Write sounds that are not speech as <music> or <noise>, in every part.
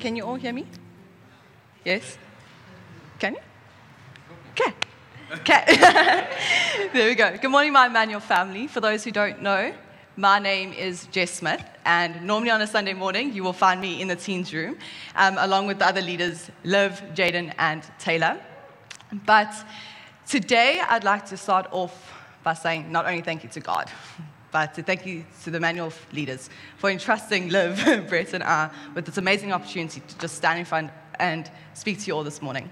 Can you all hear me? Yes? Can you? Okay. Okay. <laughs> there we go. Good morning, my Immanuel family. For those who don't know, my name is Jess Smith, and normally on a Sunday morning, you will find me in the teens room, um, along with the other leaders, Liv, Jaden, and Taylor. But today, I'd like to start off by saying not only thank you to God, <laughs> but thank you to the Immanuel leaders for entrusting Liv, Brett, and I with this amazing opportunity to just stand in front and speak to you all this morning.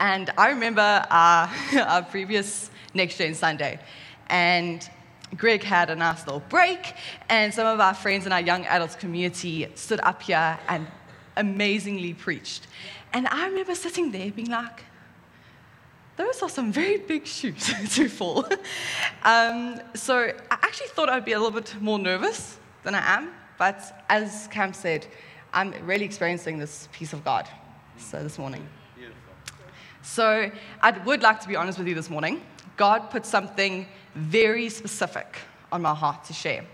And I remember our, <laughs> our previous Next Gen Sunday, and Greg had a nice little break, and some of our friends in our young adults community stood up here and amazingly preached. And I remember sitting there being like, those are some very big shoes <laughs> to fill. Um, so I actually thought I'd be a little bit more nervous than I am, but as Cam said, I'm really experiencing this peace of God. So this morning. So I would like to be honest with you this morning. God put something very specific on my heart to share.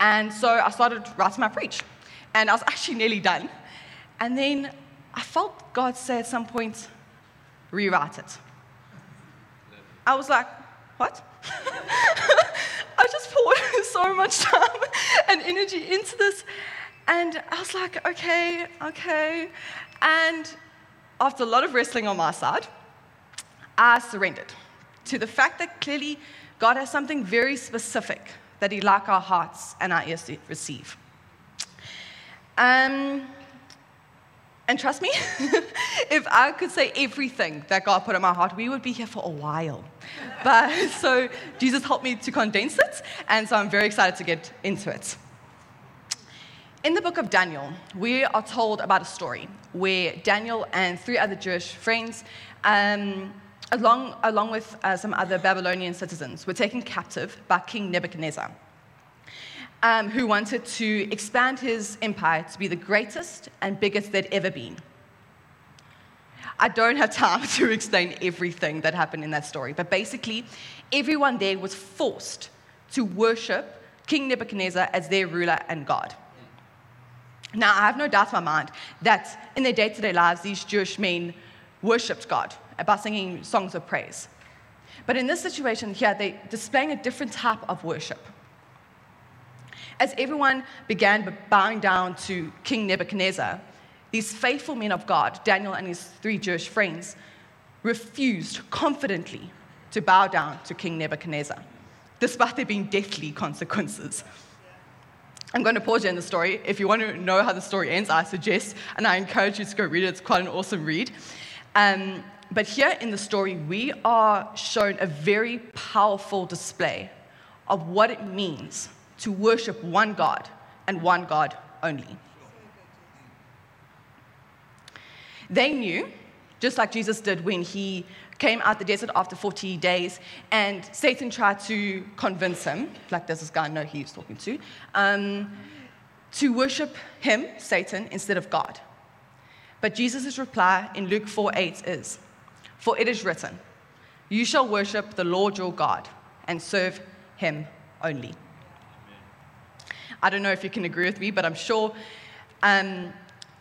And so I started writing my preach. And I was <laughs> actually nearly done. And then I felt God say at some point, rewrite it. I was like, what? <laughs> I just poured <laughs> so much time <laughs> and energy into this. And I was like, okay, okay. And after a lot of wrestling on my side, I surrendered to the fact that clearly God has something very specific that He'd like our hearts and our ears to receive. Um, and trust me, <laughs> if I could say everything that God put in my heart, we would be here for a while. But <laughs> so Jesus helped me to condense it, and so I'm very excited to get into it. In the book of Daniel, we are told about a story where Daniel and three other Jewish friends um, along, along with uh, some other Babylonian citizens, were taken captive by King Nebuchadnezzar, um, who wanted to expand his empire to be the greatest and biggest they'd ever been. I don't have time <laughs> to explain everything that happened in that story, but basically, everyone there was forced to worship King Nebuchadnezzar as their ruler and God. Now, I have no doubt in my mind that in their day to day lives, these Jewish men worshipped God by singing songs of praise. But in this situation here, they're displaying a different type of worship. As everyone began bowing down to King Nebuchadnezzar, these faithful men of God, Daniel and his three Jewish friends, refused confidently to bow down to King Nebuchadnezzar, despite there being deathly consequences. I'm going to pause you in the story. If you want to know how the story ends, I suggest and I encourage you to go read it. It's quite an awesome read. Um, but here in the story, we are shown a very powerful display of what it means to worship one God and one God only. They knew, just like Jesus did when he came out the desert after 40 days, and Satan tried to convince him, like does this guy I know he was talking to, um, to worship him, Satan, instead of God. But Jesus' reply in Luke 4 8 is, For it is written, You shall worship the Lord your God and serve him only. I don't know if you can agree with me, but I'm sure um,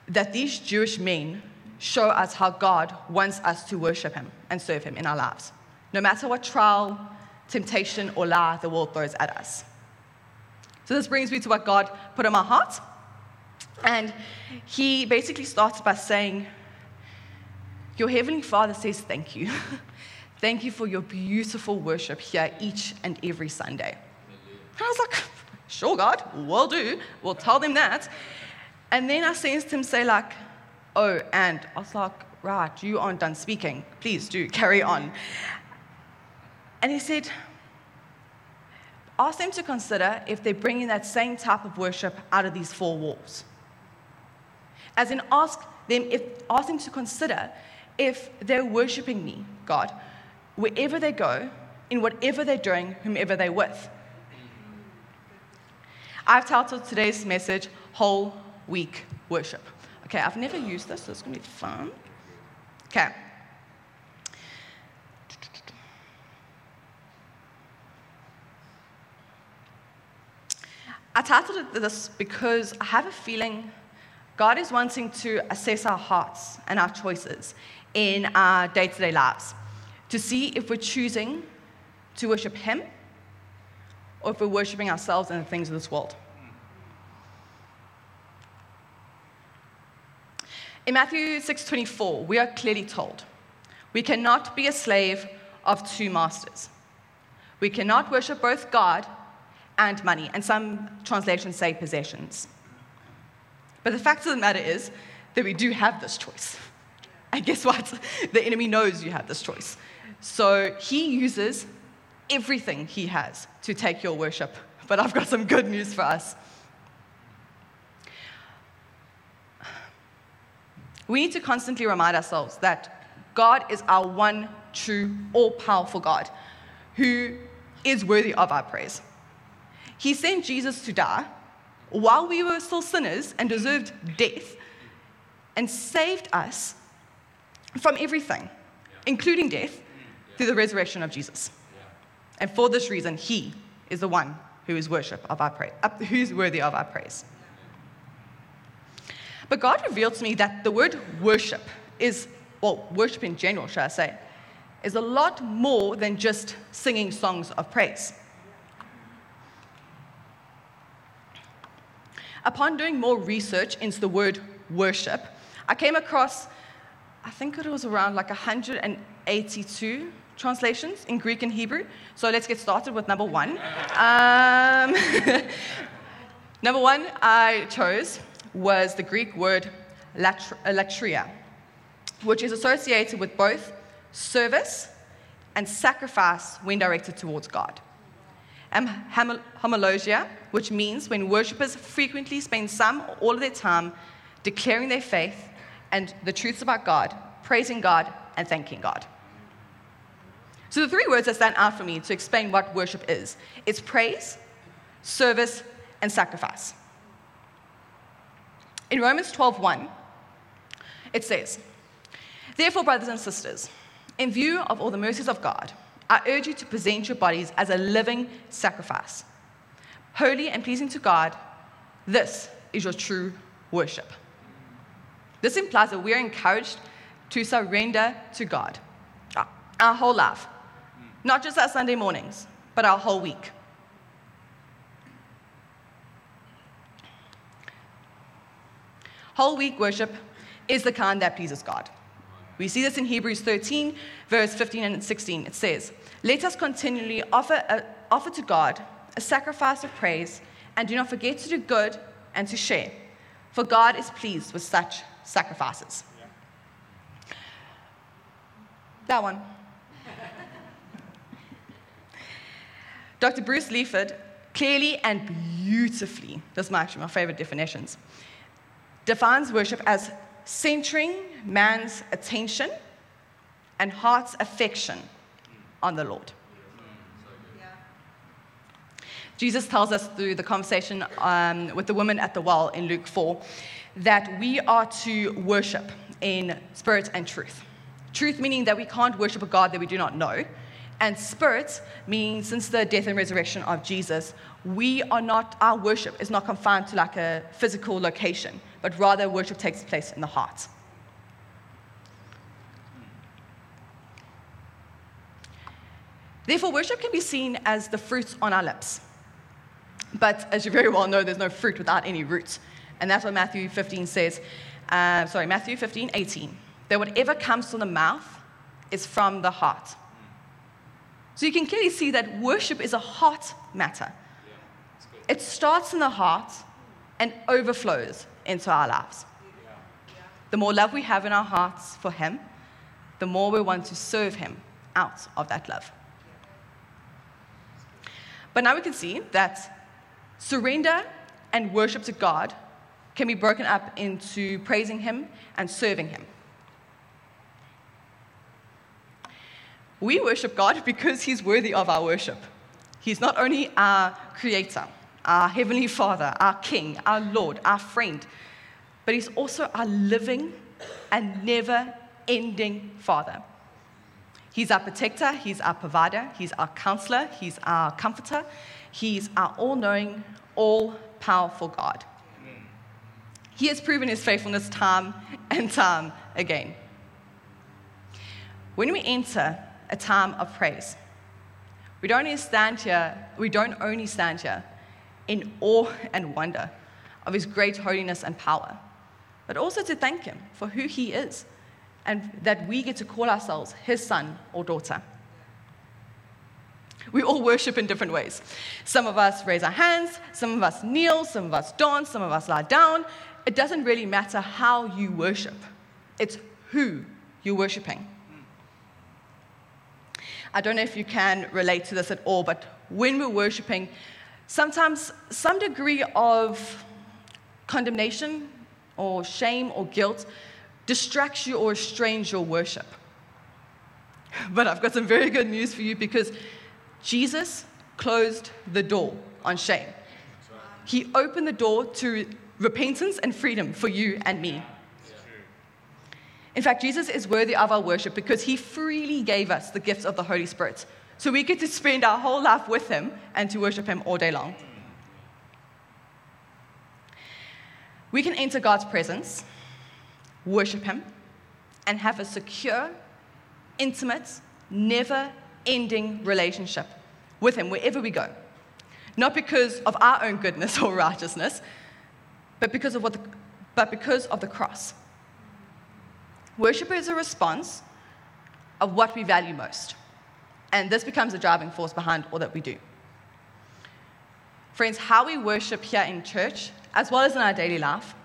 that these Jewish men show us how God wants us to worship him and serve him in our lives, no matter what trial, temptation, or lie the world throws at us. So, this brings me to what God put in my heart and he basically starts by saying, Your Heavenly Father says thank you. <laughs> thank you for your beautiful worship here each and every Sunday. And I was like, Sure, God, we'll do. We'll tell them that. And then I sensed him say, like, Oh, and I was like, Right, you aren't done speaking. Please do <laughs> carry on. And he said, Ask them to consider if they're bringing that same type of worship out of these four walls. As in, ask them, if, ask them to consider if they're worshiping me, God, wherever they go, in whatever they're doing, whomever they're with. I've titled today's message Whole Week Worship. Okay, I've never used this, so it's going to be fun. Okay. I titled it this because I have a feeling God is wanting to assess our hearts and our choices in our day to day lives to see if we're choosing to worship Him or if we're worshiping ourselves and the things of this world. In Matthew 6:24, we are clearly told, we cannot be a slave of two masters. We cannot worship both God and money, and some translations say possessions. But the fact of the matter is that we do have this choice. <laughs> And guess what? The enemy knows you have this choice. So he uses everything he has to take your worship. But I've got some good news for us. We need to constantly remind ourselves that God is our one true, all powerful God who is worthy of our praise. He sent Jesus to die while we were still sinners and deserved death and saved us from everything, including death, through the resurrection of Jesus. And for this reason, He is the one who is worship of our praise, who is worthy of our praise. But God revealed to me that the word worship is, well, worship in general, shall I say, is a lot more than just singing songs of praise. Upon doing more research into the word worship, I came across, I think it was around like 182 translations in Greek and Hebrew. So let's get started with number one. Um, <laughs> number one I chose was the Greek word latreia, which is associated with both service and sacrifice when directed towards God. And homologia, which means when worshippers frequently spend some or all of their time declaring their faith and the truths about God, praising God, and thanking God. So, the three words that stand out for me to explain what worship is it's praise, service, and sacrifice. In Romans 12:1, it says, Therefore, brothers and sisters, in view of all the mercies of God, I urge you to present your bodies as a living sacrifice, holy and pleasing to God. This is your true worship. This implies that we are encouraged to surrender to God our whole life, not just our Sunday mornings, but our whole week. Whole week worship is the kind that pleases God. We see this in Hebrews 13, verse 15 and 16. It says, Let us continually offer, a, offer to God a sacrifice of praise, and do not forget to do good and to share, for God is pleased with such sacrifices. Yeah. That one. Dr. Bruce Leafblad clearly and beautifully, this is actually my favorite definitions, defines worship as centering man's attention and heart's affection on the Lord. Jesus tells us through the conversation um, with the woman at the well in Luke 4 that we are to worship in spirit and truth. Truth meaning that we can't worship a God that we do not know, and spirit means since the death and resurrection of Jesus, we are not, our worship is not confined to like a physical location, but rather worship takes place in the heart. Therefore, worship can be seen as the fruits on our lips. But as you very well know, there's no fruit without any roots. And that's what Matthew 15 says. Uh, sorry, Matthew 15, 18. That whatever comes from the mouth is from the heart. So you can clearly see that worship is a heart matter. It starts in the heart and overflows into our lives. The more love we have in our hearts for Him, the more we want to serve Him out of that love. But now we can see that surrender and worship to God can be broken up into praising Him and serving Him. We worship God because He's worthy of our worship. He's not only our Creator, our Heavenly Father, our King, our Lord, our friend, but He's also our living and never ending Father. He's our protector, He's our provider, He's our counselor, He's our comforter, He's our all knowing, all powerful God. He has proven his faithfulness time and time again. When we enter a time of praise, we don't only stand here, we don't only stand here in awe and wonder of his great holiness and power, but also to thank him for who he is and that we get to call ourselves his son or daughter. We all worship in different ways. Some of us raise our hands, some of us kneel, some of us dance, some of us lie down. It doesn't really matter how you worship, it's who you're worshiping. I don't know if you can relate to this at all, but when we're worshiping, sometimes some degree of condemnation or shame or guilt distracts you or estranges your worship. But I've got some very good news for you because Jesus closed the door on shame. He opened the door to repentance and freedom for you and me. In fact, Jesus is worthy of our worship because he freely gave us the gifts of the Holy Spirit. So we get to spend our whole life with him and to worship him all day long. We can enter God's presence, worship him, and have a secure, intimate, never ending relationship with him wherever we go. Not because of our own goodness <laughs> or righteousness, but because of, what the, but because of the cross. Worship is a response of what we value most. And this becomes the driving force behind all that we do. Friends, how we worship here in church, as well as in our daily life,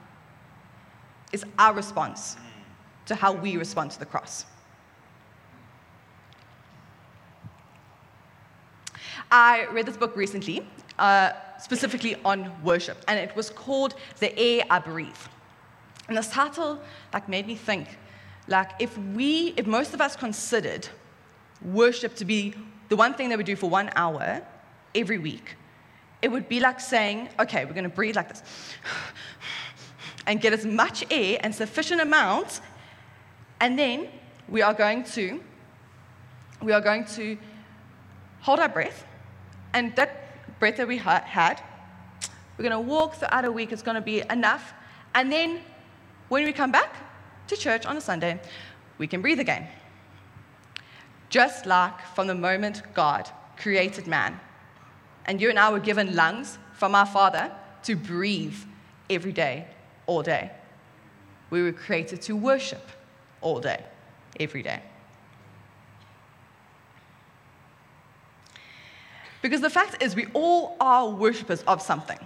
is our response to how we respond to the cross. I read this book recently, uh, specifically on worship, and it was called The Air I Breathe. And this title like made me think like, if we, if most of us considered worship to be the one thing that we do for one hour every week, it would be like saying, okay, we're going to breathe like this <sighs> and get as much air and sufficient amount, and then we are going to, we are going to hold our breath, and that breath that we had, we're going to walk throughout a week, it's going to be enough, and then when we come back, to church on a Sunday, we can breathe again. Just like from the moment God created man, and you and I were given lungs from our Father to breathe every day, all day. We were created to worship all day, every day. Because the fact is, we all are worshippers of something.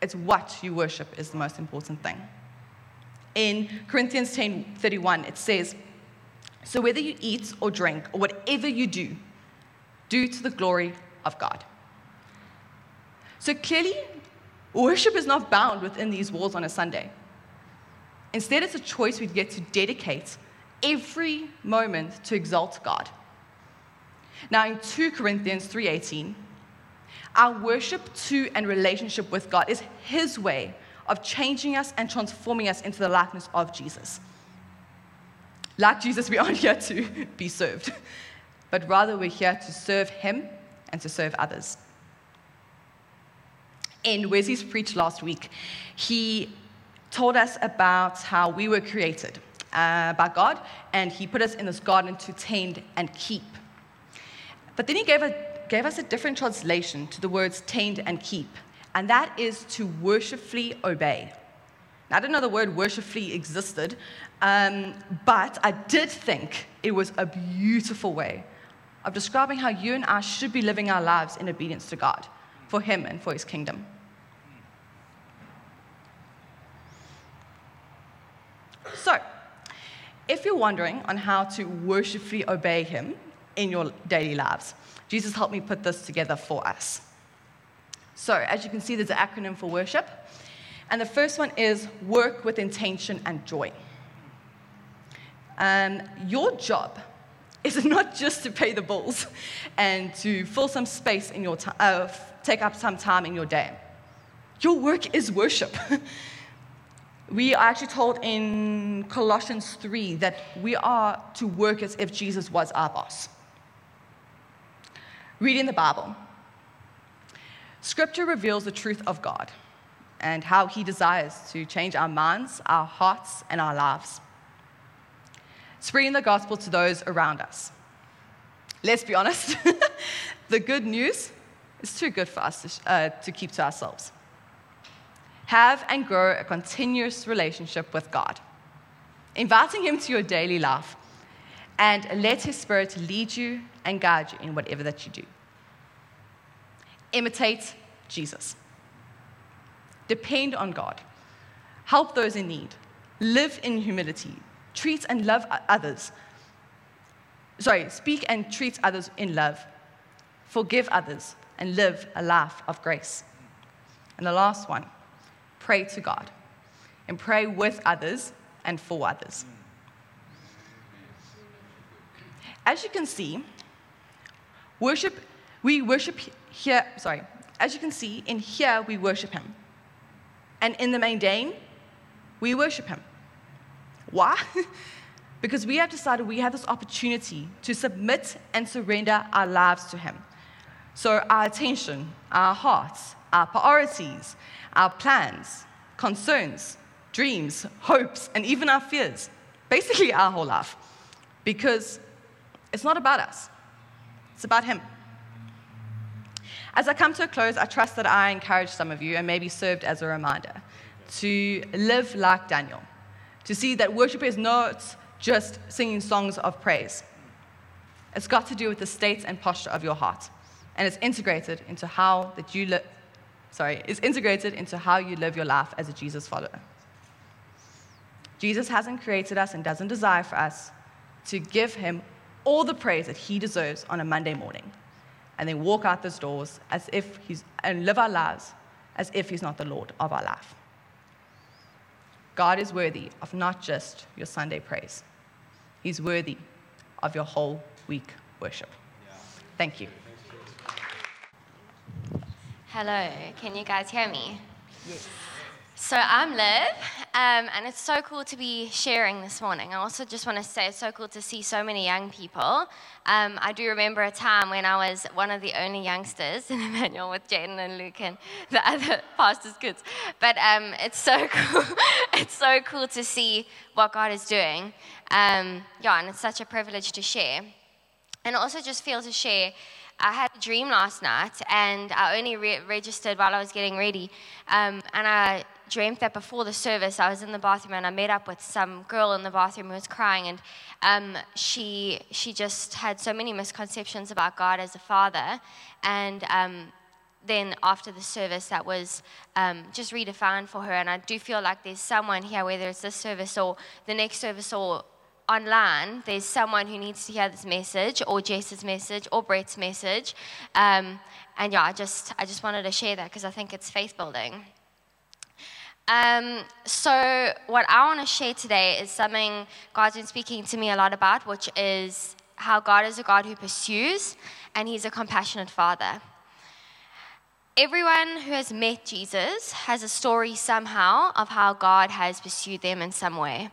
It's what you worship is the most important thing in Corinthians 10 31, it says, So whether you eat or drink or whatever you do, do to the glory of God. So clearly, worship is not bound within these walls on a Sunday. Instead, it's a choice we get to dedicate every moment to exalt God. Now, in 2 Corinthians 3:18, our worship to and relationship with God is His way of changing us and transforming us into the likeness of Jesus. Like Jesus, we aren't <laughs> here to be served, but rather we're here to serve Him and to serve others. In Wesley's preach last week, he told us about how we were created uh, by God, and He put us in this garden to tend and keep. But then He gave, a, gave us a different translation to the words tend and keep and that is to worshipfully obey. Now, I didn't know the word worshipfully existed, um, but I did think it was a beautiful way of describing how you and I should be living our lives in obedience to God, for Him and for His kingdom. So, if you're wondering on how to worshipfully obey Him in your daily lives, Jesus helped me put this together for us. So, as you can see, there's an acronym for worship. And the first one is work with intention and joy. Um, your job is <laughs> not just to pay the bills and to fill some space in your time, uh, take up some time in your day. Your work is worship. <laughs> we are actually told in Colossians 3 that we are to work as if Jesus was our boss. Reading the Bible, Scripture reveals the truth of God. and how He desires to change our minds, our hearts, and our lives. Spreading the gospel to those around us. Let's be honest, <laughs> the good news is too good for us to, uh, to keep to ourselves. Have and grow a continuous relationship with God, inviting Him to your daily life, and let His Spirit lead you and guide you in whatever that you do. Imitate Jesus. Depend on God. Help those in need. Live in humility. Treat and love others. Sorry, speak and treat others in love. Forgive others and live a life of grace. And the last one pray to God and pray with others and for others. As you can see, worship, we worship here, sorry, as you can see, in here we worship Him. And in the mundane, we worship Him. Why? <laughs> because we have decided we have this opportunity to submit and surrender our lives to Him. So, our attention, our hearts, our priorities, our plans, concerns, dreams, hopes, and even our fears basically, our whole life. Because it's not about us, it's about Him. As I come to a close, I trust that I encouraged some of you and maybe served as a reminder to live like Daniel, to see that worship is not just singing songs of praise. It's got to do with the state and posture of your heart, and it's integrated into how that you live. Sorry, it's integrated into how you live your life as a Jesus follower. Jesus hasn't created us and doesn't desire for us to give him all the praise that he deserves on a Monday morning and then walk out those doors as if he's, and live our lives as if he's not the Lord of our life. God is worthy of not just your Sunday praise, he's worthy of your whole week worship. Thank you. Hello, can you guys hear me? Yes. So I'm Liv, um, and it's so cool to be sharing this morning. I also just want to say it's so cool to see so many young people. Um, I do remember a time when I was one of the only youngsters <laughs> in Immanuel with Jaden and Luke and the <laughs> other pastors' kids. But um, it's so <laughs> cool. it's so cool to see what God is doing. Um, yeah, and it's such a privilege to share. And also just feel to share I had a dream last night, and I only re- registered while I was getting ready. Um, and I dreamt that before the service, I was in the bathroom and I met up with some girl in the bathroom who was crying, and um, she she just had so many misconceptions about God as a father, and um, then after the service, that was um, just redefined for her. And I do feel like there's someone here, whether it's this service or the next service or online, there's someone who needs to hear this message, or Jess's message, or Brett's message. Um, and yeah, I just, I just wanted to share that because I think it's faith building. Um, so, what I want to share today is something God's been speaking to me a lot about, which is how God is a God who pursues and He's a compassionate Father. Everyone who has met Jesus has a story somehow of how God has pursued them in some way.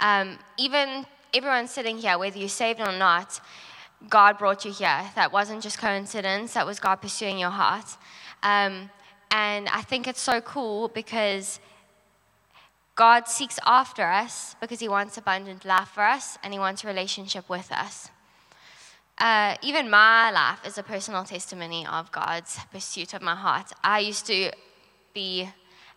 Um, even everyone sitting here, whether you're saved or not, God brought you here. That wasn't just coincidence, that was God pursuing your heart. Um, and I think it's so cool because God seeks after us because He wants abundant life for us and He wants a relationship with us. Uh, even my life is a personal testimony of God's pursuit of my heart. I used to be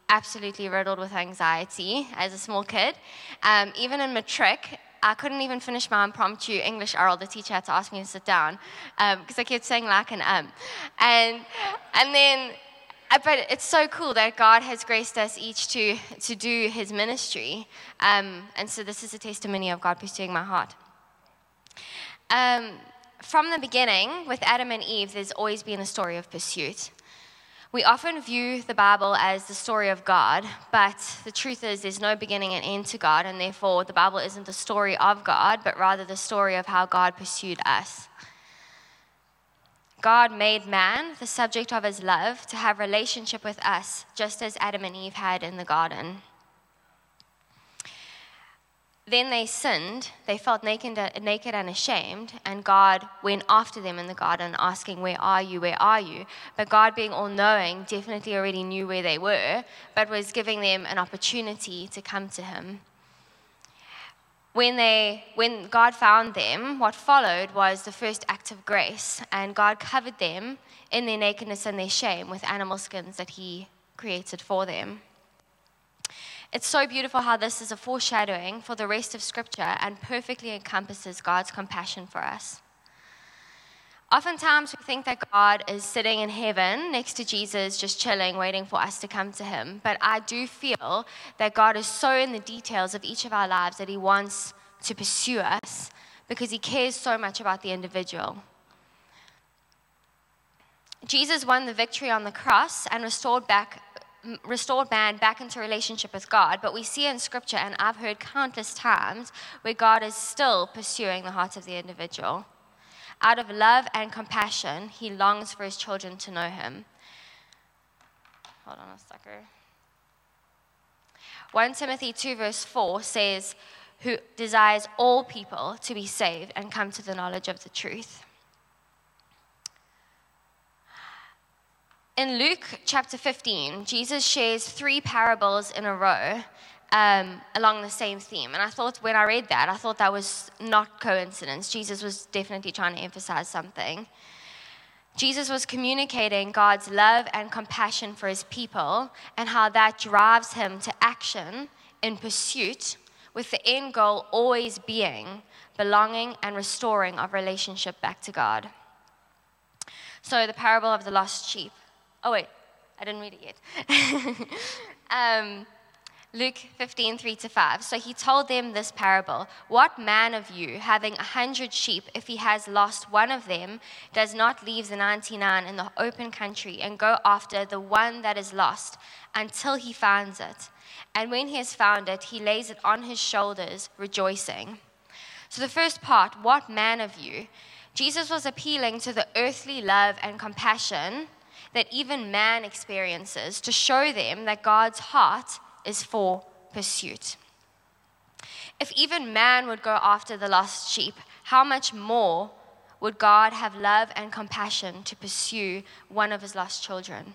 absolutely riddled with anxiety as a small kid. Um, even in matric, I couldn't even finish my impromptu English oral. The teacher had to ask me to sit down because um, I kept saying like and um. And, and then, uh, but it's so cool that God has graced us each to, to do his ministry. Um, and so this is a testimony of God pursuing my heart. Um, from the beginning, with Adam and Eve, there's always been a story of pursuit. We often view the Bible as the story of God, but the truth is there's no beginning and end to God, and therefore the Bible isn't the story of God, but rather the story of how God pursued us. God made man the subject of his love to have relationship with us, just as Adam and Eve had in the garden. Then they sinned, they felt naked, naked and ashamed, and God went after them in the garden, asking, Where are you? Where are you? But God, being all knowing, definitely already knew where they were, but was giving them an opportunity to come to Him. When, they, when God found them, what followed was the first act of grace, and God covered them in their nakedness and their shame with animal skins that He created for them. It's so beautiful how this is a foreshadowing for the rest of Scripture and perfectly encompasses God's compassion for us. Oftentimes, we think that God is sitting in heaven next to Jesus, just chilling, waiting for us to come to him. But I do feel that God is so in the details of each of our lives that he wants to pursue us because he cares so much about the individual. Jesus won the victory on the cross and restored back restored man back into relationship with God, but we see in scripture, and I've heard countless times, where God is still pursuing the heart of the individual. Out of love and compassion, he longs for his children to know him. Hold on a second. 1 Timothy 2, verse 4 says, Who desires all people to be saved and come to the knowledge of the truth. In Luke chapter 15, Jesus shares three parables in a row um, along the same theme. And I thought, when I read that, I thought that was not coincidence. Jesus was definitely trying to emphasize something. Jesus was communicating God's love and compassion for his people and how that drives him to action in pursuit, with the end goal always being belonging and restoring of relationship back to God. So, the parable of the lost sheep. Oh, wait, I didn't read it yet. <laughs> um, Luke 15, 3 to 5. So he told them this parable What man of you, having a hundred sheep, if he has lost one of them, does not leave the 99 in the open country and go after the one that is lost until he finds it? And when he has found it, he lays it on his shoulders, rejoicing. So the first part, what man of you? Jesus was appealing to the earthly love and compassion that even man experiences to show them that God's heart is for pursuit. If even man would go after the lost sheep, how much more would God have love and compassion to pursue one of his lost children?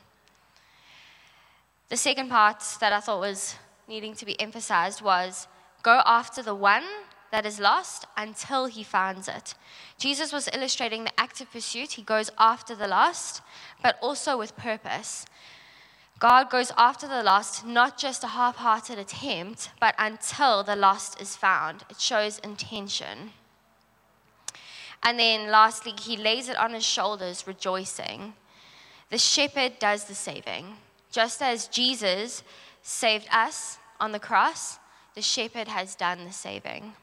The second part that I thought was needing to be emphasized was go after the one that is lost until he finds it. Jesus was illustrating the active pursuit. He goes after the lost, but also with purpose. God goes after the lost, not just a half hearted attempt, but until the lost is found. It shows intention. And then lastly, he lays it on his shoulders, rejoicing. The shepherd does the saving. Just as Jesus saved us on the cross, the shepherd has done the saving.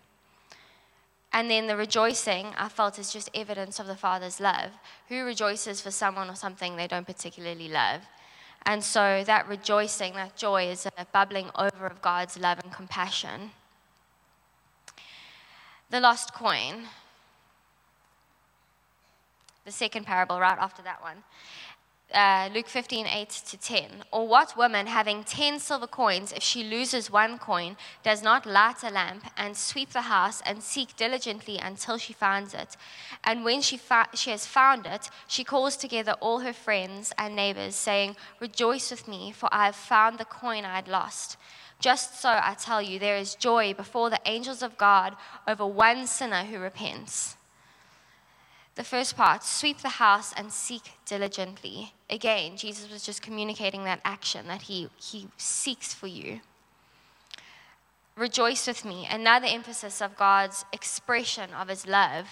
And then the rejoicing I felt is just evidence of the Father's love. Who rejoices for someone or something they don't particularly love? And so that rejoicing, that joy, is a bubbling over of God's love and compassion. The lost coin, the second parable right after that one uh, Luke 15, 8 to 10. Or what woman having 10 silver coins, if she loses one coin, does not light a lamp and sweep the house and seek diligently until she finds it? And when she, fa- she has found it, she calls together all her friends and neighbors, saying, Rejoice with me, for I have found the coin I had lost. Just so, I tell you, there is joy before the angels of God over one sinner who repents. The first part, sweep the house and seek diligently. Again, Jesus was just communicating that action that he, he seeks for you. Rejoice with me, another emphasis of God's expression of his love.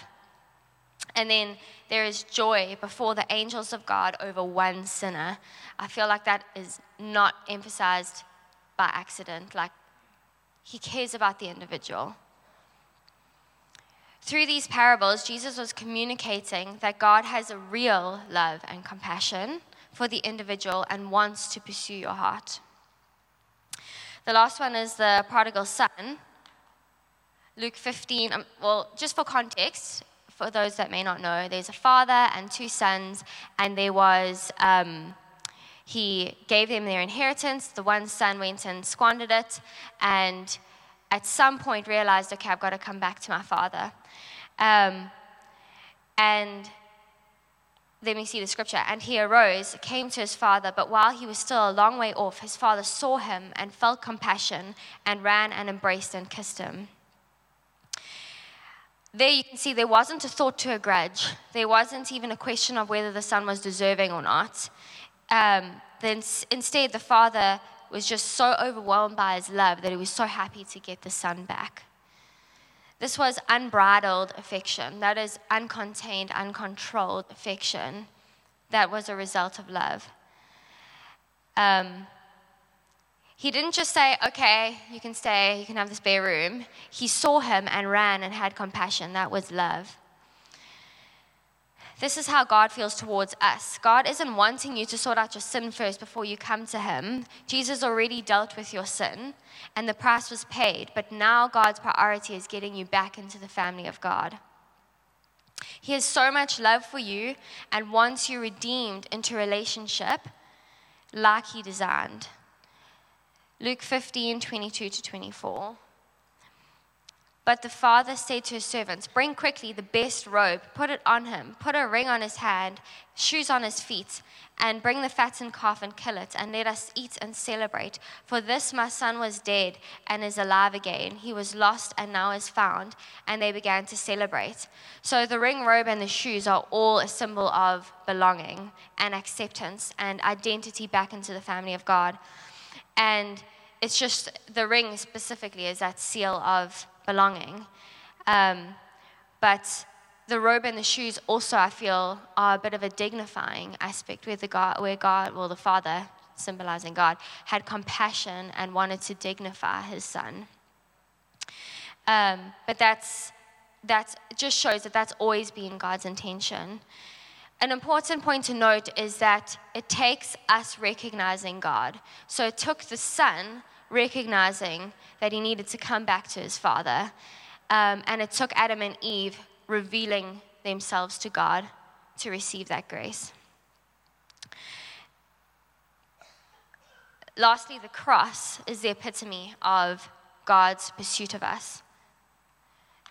And then there is joy before the angels of God over one sinner. I feel like that is not emphasized by accident. Like, he cares about the individual. Through these parables, Jesus was communicating that God has a real love and compassion for the individual and wants to pursue your heart. The last one is the prodigal son. Luke 15, um, well, just for context, for those that may not know, there's a father and two sons, and there was, um, he gave them their inheritance. The one son went and squandered it, and at some point realized, okay, I've got to come back to my father. Um, and let me see the scripture. And he arose, came to his father, but while he was still a long way off, his father saw him and felt compassion and ran and embraced and kissed him. There you can see there wasn't a thought to a grudge. There wasn't even a question of whether the son was deserving or not. Um, then instead, the father was just so overwhelmed by his love that he was so happy to get the son back. This was unbridled affection. That is uncontained, uncontrolled affection that was a result of love. Um, he didn't just say, okay, you can stay, you can have the spare room. He saw him and ran and had compassion. That was love. This is how God feels towards us. God isn't wanting you to sort out your sin first before you come to Him. Jesus already dealt with your sin, and the price was paid. But now God's priority is getting you back into the family of God. He has so much love for you and wants you redeemed into relationship like He designed. Luke 15 22 to 24. But the father said to his servants, Bring quickly the best robe, put it on him, put a ring on his hand, shoes on his feet, and bring the fattened calf and kill it, and let us eat and celebrate. For this my son was dead and is alive again. He was lost and now is found. And they began to celebrate. So the ring, robe, and the shoes are all a symbol of belonging and acceptance and identity back into the family of God. And it's just the ring specifically is that seal of belonging. Um, but the robe and the shoes also, I feel, are a bit of a dignifying aspect where, the God, where God, well, the Father, symbolizing God, had compassion and wanted to dignify his son. Um, but that's, that's just shows that that's always been God's intention. An important point to note is that it takes us recognizing God. So it took the Son recognizing that he needed to come back to his father. Um, and it took Adam and Eve revealing themselves to God to receive that grace. Lastly, the cross is the epitome of God's pursuit of us.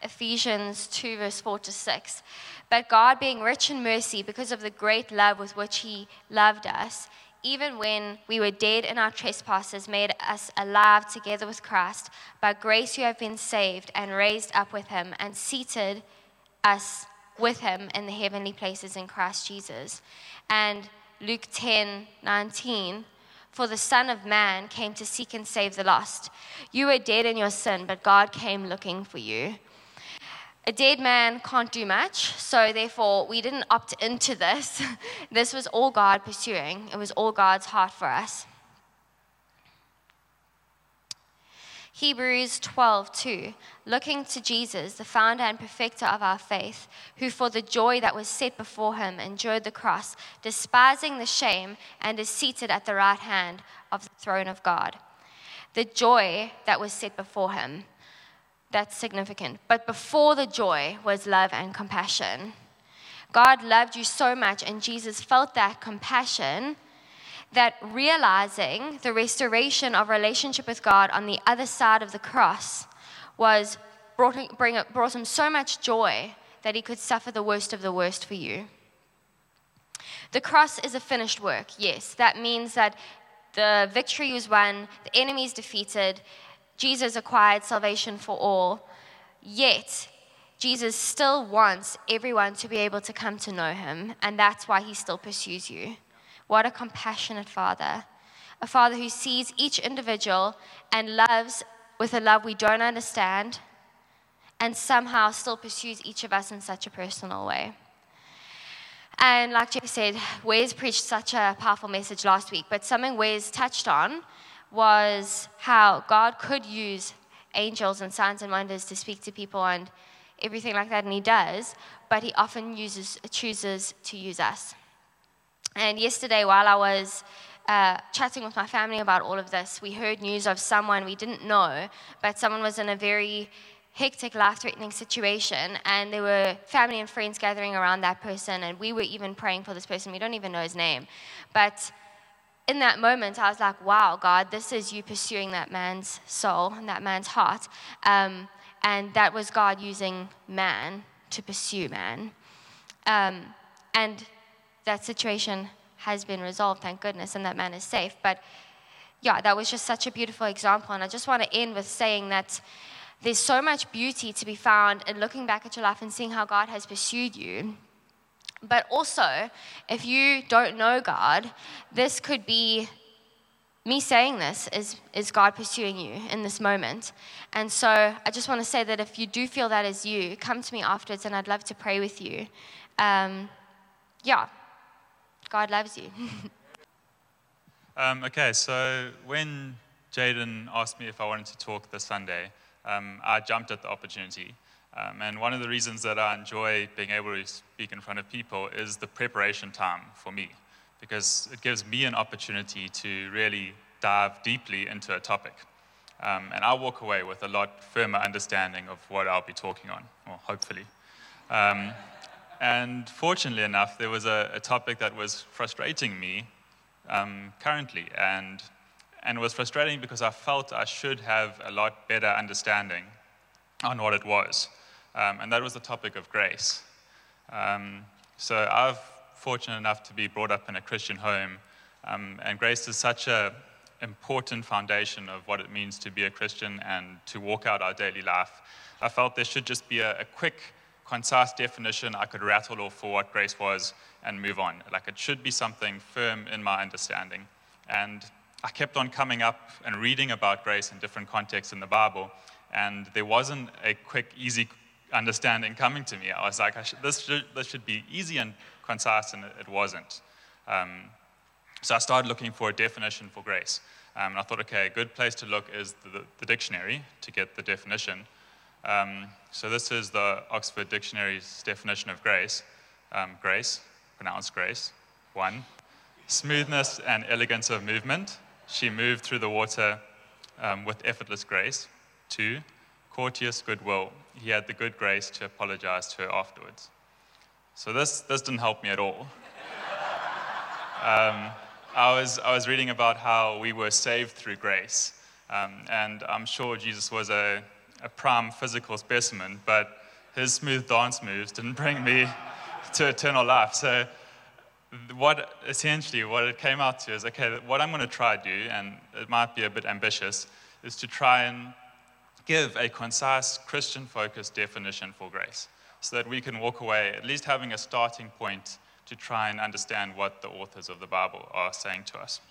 Ephesians 2, verse 4 to 6. But God, being rich in mercy, because of the great love with which He loved us, even when we were dead in our trespasses, made us alive together with Christ. By grace you have been saved and raised up with him and seated us with him in the heavenly places in Christ Jesus. And Luke 10 19, for the Son of Man came to seek and save the lost. You were dead in your sin, but God came looking for you. A dead man can't do much, so therefore we didn't opt into this. <laughs> this was all God pursuing, it was all God's heart for us. Hebrews 12, 2. Looking to Jesus, the founder and perfecter of our faith, who for the joy that was set before him endured the cross, despising the shame, and is seated at the right hand of the throne of God. The joy that was set before him that's significant. But before the joy was love and compassion. God loved you so much, and Jesus felt that compassion that realizing the restoration of relationship with God on the other side of the cross was brought, bring, brought him so much joy that he could suffer the worst of the worst for you. The cross is a finished work, yes. That means that the victory was won, the enemy is defeated, Jesus acquired salvation for all, yet Jesus still wants everyone to be able to come to know him, and that's why he still pursues you. What a compassionate father. A father who sees each individual and loves with a love we don't understand, and somehow still pursues each of us in such a personal way. And like Jeff said, Wes preached such a powerful message last week, but something Wes touched on was how God could use angels and signs and wonders to speak to people and everything like that, and He does, but He often uses, chooses to use us. And yesterday, while I was uh, chatting with my family about all of this, we heard news of someone we didn't know, but someone was in a very hectic, life threatening situation, and there were family and friends gathering around that person, and we were even praying for this person. We don't even know his name. But in that moment, I was like, wow, God, this is you pursuing that man's soul and that man's heart. Um, and that was God using man to pursue man. Um, and that situation has been resolved, thank goodness, and that man is safe. But yeah, that was just such a beautiful example. And I just want to end with saying that there's so much beauty to be found in looking back at your life and seeing how God has pursued you. But also, if you don't know God, this could be me saying this is, is God pursuing you in this moment. And so I just want to say that if you do feel that is you, come to me afterwards and I'd love to pray with you. Um, yeah, God loves you. <laughs> um, okay, so when Jaden asked me if I wanted to talk this Sunday, um, I jumped at the opportunity. Um, and one of the reasons that I enjoy being able to speak in front of people is the preparation time for me, because it gives me an opportunity to really dive deeply into a topic. Um, and I walk away with a lot firmer understanding of what I'll be talking on, or hopefully. Um, and fortunately enough, there was a, a topic that was frustrating me um, currently, and, and it was frustrating because I felt I should have a lot better understanding on what it was um, and that was the topic of grace. Um, so I've fortunate enough to be brought up in a Christian home, um, and grace is such an important foundation of what it means to be a Christian and to walk out our daily life. I felt there should just be a, a quick, concise definition I could rattle off for what grace was and move on. Like it should be something firm in my understanding. And I kept on coming up and reading about grace in different contexts in the Bible, and there wasn't a quick, easy understanding coming to me. I was like, I should, this, should, this should be easy and concise, and it, wasn't. Um, so I started looking for a definition for grace. Um, and I thought, okay, a good place to look is the, the dictionary to get the definition. Um, so this is the Oxford Dictionary's definition of grace. Um, grace, pronounced grace, one, smoothness and elegance of movement. She moved through the water um, with effortless grace. Two, courteous goodwill. He had the good grace to apologize to her afterwards. So this, this didn't help me at all. <laughs> Um, I, was, I was reading about how we were saved through grace. Um, and I'm sure Jesus was a, a prime physical specimen, but his smooth dance moves didn't bring me <laughs> to eternal life. So, what essentially what it came out to is okay, what I'm going to try to do, and it might be a bit ambitious, is to try and give a concise Christian focused definition for grace so that we can walk away at least having a starting point to try and understand what the authors of the Bible are saying to us.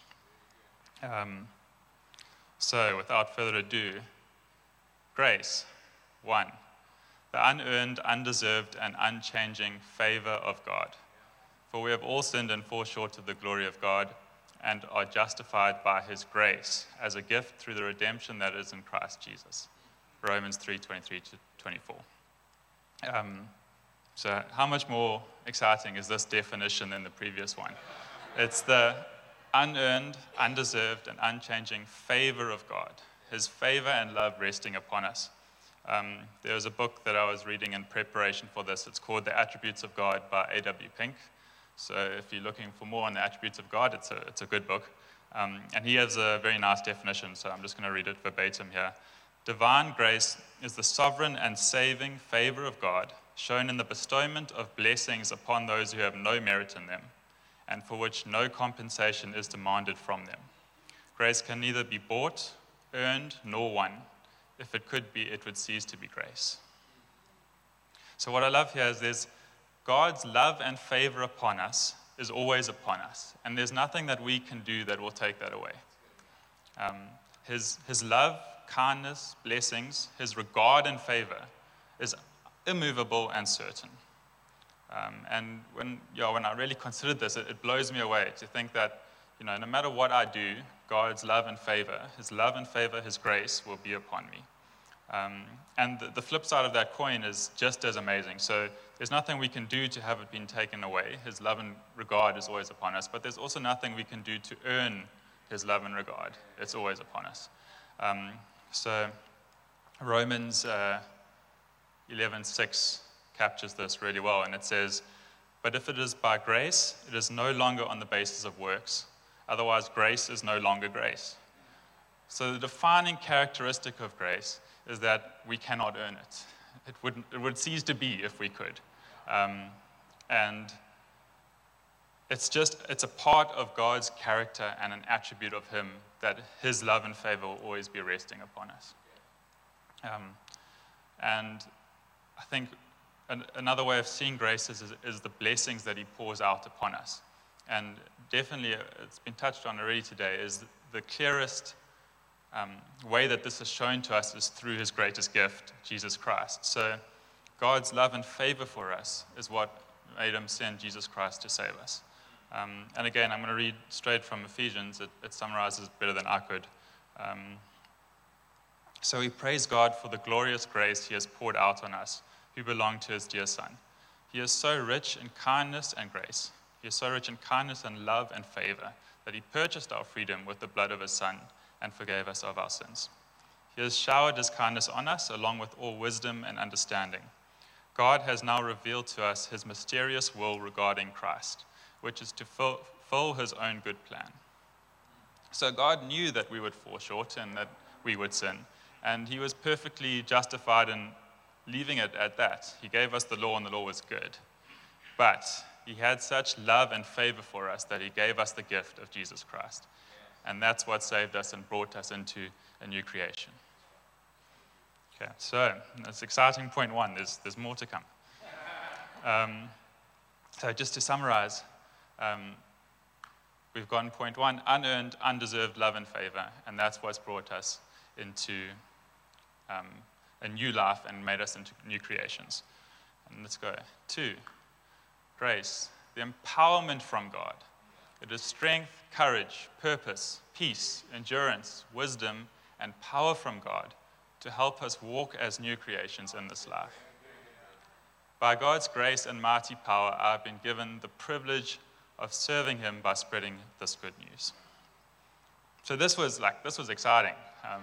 Um, so, without further ado, grace, one, the unearned, undeserved, and unchanging favor of God. For we have all sinned and fall short of the glory of God and are justified by his grace as a gift through the redemption that is in Christ Jesus. Romans 3 23 to 24. Um, so, how much more exciting is this definition than the previous one? It's the unearned, undeserved, and unchanging favor of God, His favor and love resting upon us. Um, there was a book that I was reading in preparation for this. It's called The Attributes of God by A.W. Pink. So, if you're looking for more on the attributes of God, it's a, it's a good book. Um, and he has a very nice definition, so I'm just going to read it verbatim here. Divine grace is the sovereign and saving favor of God shown in the bestowment of blessings upon those who have no merit in them and for which no compensation is demanded from them. Grace can neither be bought, earned, nor won. If it could be, it would cease to be grace. So, what I love here is there's God's love and favor upon us is always upon us, and there's nothing that we can do that will take that away. Um, his, his love kindness, blessings, his regard and favor is immovable and certain. Um, and when, you know, when I really considered this, it, it, blows me away to think that you know, no matter what I do, God's love and favor, his love and favor, his grace will be upon me. Um, and the, the, flip side of that coin is just as amazing. So there's nothing we can do to have it been taken away. His love and regard is always upon us, but there's also nothing we can do to earn his love and regard. It's always upon us. Um, so Romans uh, 11:6 captures this really well, and it says, "But if it is by grace, it is no longer on the basis of works. Otherwise, grace is no longer grace. So, the defining characteristic of grace is that we cannot earn it. It would, it would cease to be if we could. Um, and it's just, it's a part of God's character and an attribute of Him that His love and favor will always be resting upon us. Um, and I think an, another way of seeing grace is, is, is, the blessings that He pours out upon us. And definitely, uh, it's been touched on already today, is the clearest um, way that this is shown to us is through His greatest gift, Jesus Christ. So, God's love and favor for us is what made Him send Jesus Christ to save us. Um, and again, I'm going to read straight from Ephesians. It, it summarizes better than I could. Um, so we praise God for the glorious grace He has poured out on us who belong to His dear Son. He is so rich in kindness and grace. He is so rich in kindness and love and favor that He purchased our freedom with the blood of His Son and forgave us of our sins. He has showered His kindness on us along with all wisdom and understanding. God has now revealed to us His mysterious will regarding Christ which is to fulfill his own good plan. So God knew that we would fall short and that we would sin, and he was perfectly justified in leaving it at that. He gave us the law, and the law was good. But he had such love and favor for us that he gave us the gift of Jesus Christ. And that's what saved us and brought us into a new creation. Okay, so that's exciting point one. There's, there's more to come. Um, so, just to summarize, um, we've gotten point one unearned, undeserved love and favor, and that's what's brought us into um, a new life and made us into new creations. And let's go. Two, grace, the empowerment from God. It is strength, courage, purpose, peace, endurance, wisdom, and power from God to help us walk as new creations in this life. By God's grace and mighty power, I have been given the privilege of serving him by spreading this good news. So this was like this was exciting. Um,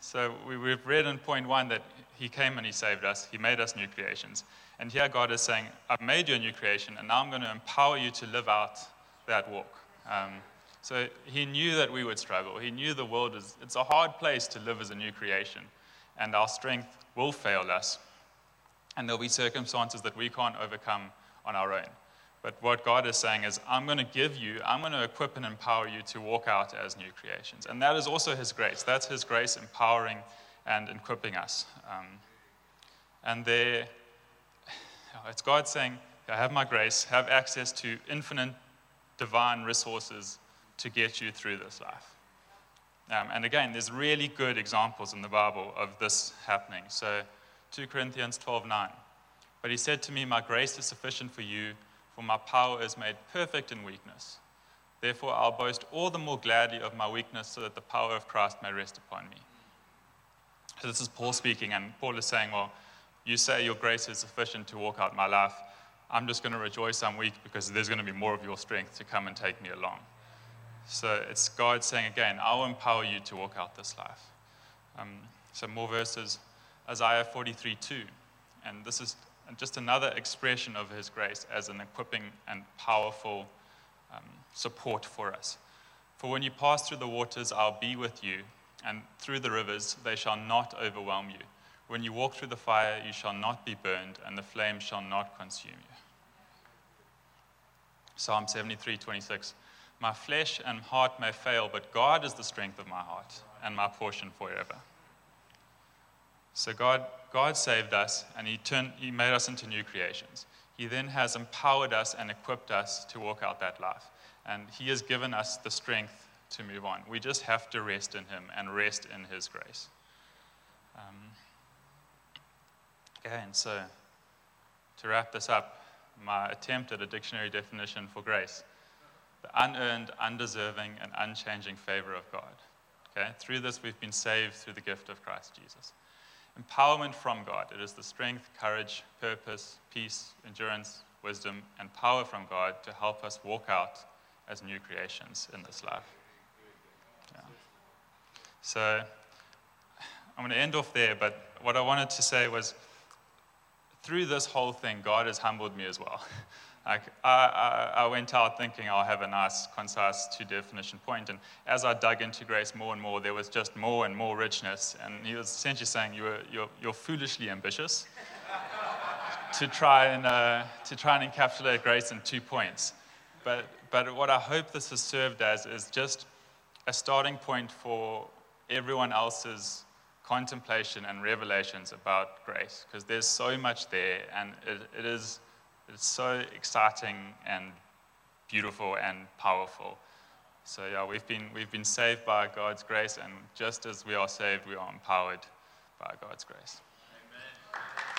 so we, we've read in point one that he came and he saved us. He made us new creations. And here God is saying, I've made you a new creation, and now I'm going to empower you to live out that walk. Um, so he knew that we would struggle. He knew the world is, it's a hard place to live as a new creation, and our strength will fail us. And there'll be circumstances that we can't overcome on our own. But what God is saying is, I'm going to give you, I'm going to equip and empower you to walk out as new creations. And that is also His grace. That's His grace empowering and equipping us. Um, and there, it's God saying, I have my grace, have access to infinite divine resources to get you through this life. Um, and again, there's really good examples in the Bible of this happening. So, 2 Corinthians 12 9. But he said to me, My grace is sufficient for you for my power is made perfect in weakness. Therefore, I'll boast all the more gladly of my weakness so that the power of Christ may rest upon me. So, this is Paul speaking, and Paul is saying, Well, you say your grace is sufficient to walk out my life. I'm just going to rejoice I'm weak because there's going to be more of your strength to come and take me along. So, it's God saying again, I'll empower you to walk out this life. Um, so, more verses Isaiah 43 2. And this is just another expression of His grace as an equipping and powerful um, support for us. For when you pass through the waters, I'll be with you, and through the rivers, they shall not overwhelm you. When you walk through the fire, you shall not be burned, and the flame shall not consume you. Psalm 73 26. My flesh and heart may fail, but God is the strength of my heart and my portion forever. So God, God saved us and he, turned, he made us into new creations. He then has empowered us and equipped us to walk out that life. And he has given us the strength to move on. We just have to rest in him and rest in his grace. Um, okay, and so to wrap this up, my attempt at a dictionary definition for grace the unearned, undeserving, and unchanging favor of God. Okay, through this, we've been saved through the gift of Christ Jesus. Empowerment from God. It is the strength, courage, purpose, peace, endurance, wisdom, and power from God to help us walk out as new creations in this life. Yeah. So I'm going to end off there, but what I wanted to say was through this whole thing, God has humbled me as well. <laughs> Like, I, I, I went out thinking I'll have a nice, concise two definition point, and as I dug into grace more and more, there was just more and more richness. And he was essentially saying, you were, you're, you're foolishly ambitious <laughs> to, try and, uh, to try and encapsulate grace in two points. But, but what I hope this has served as is just a starting point for everyone else's contemplation and revelations about grace, because there's so much there, and it, it is it's so exciting and beautiful and powerful. So yeah, we've been, we've been saved by God's grace, and just as we are saved, we are empowered by God's grace. Amen.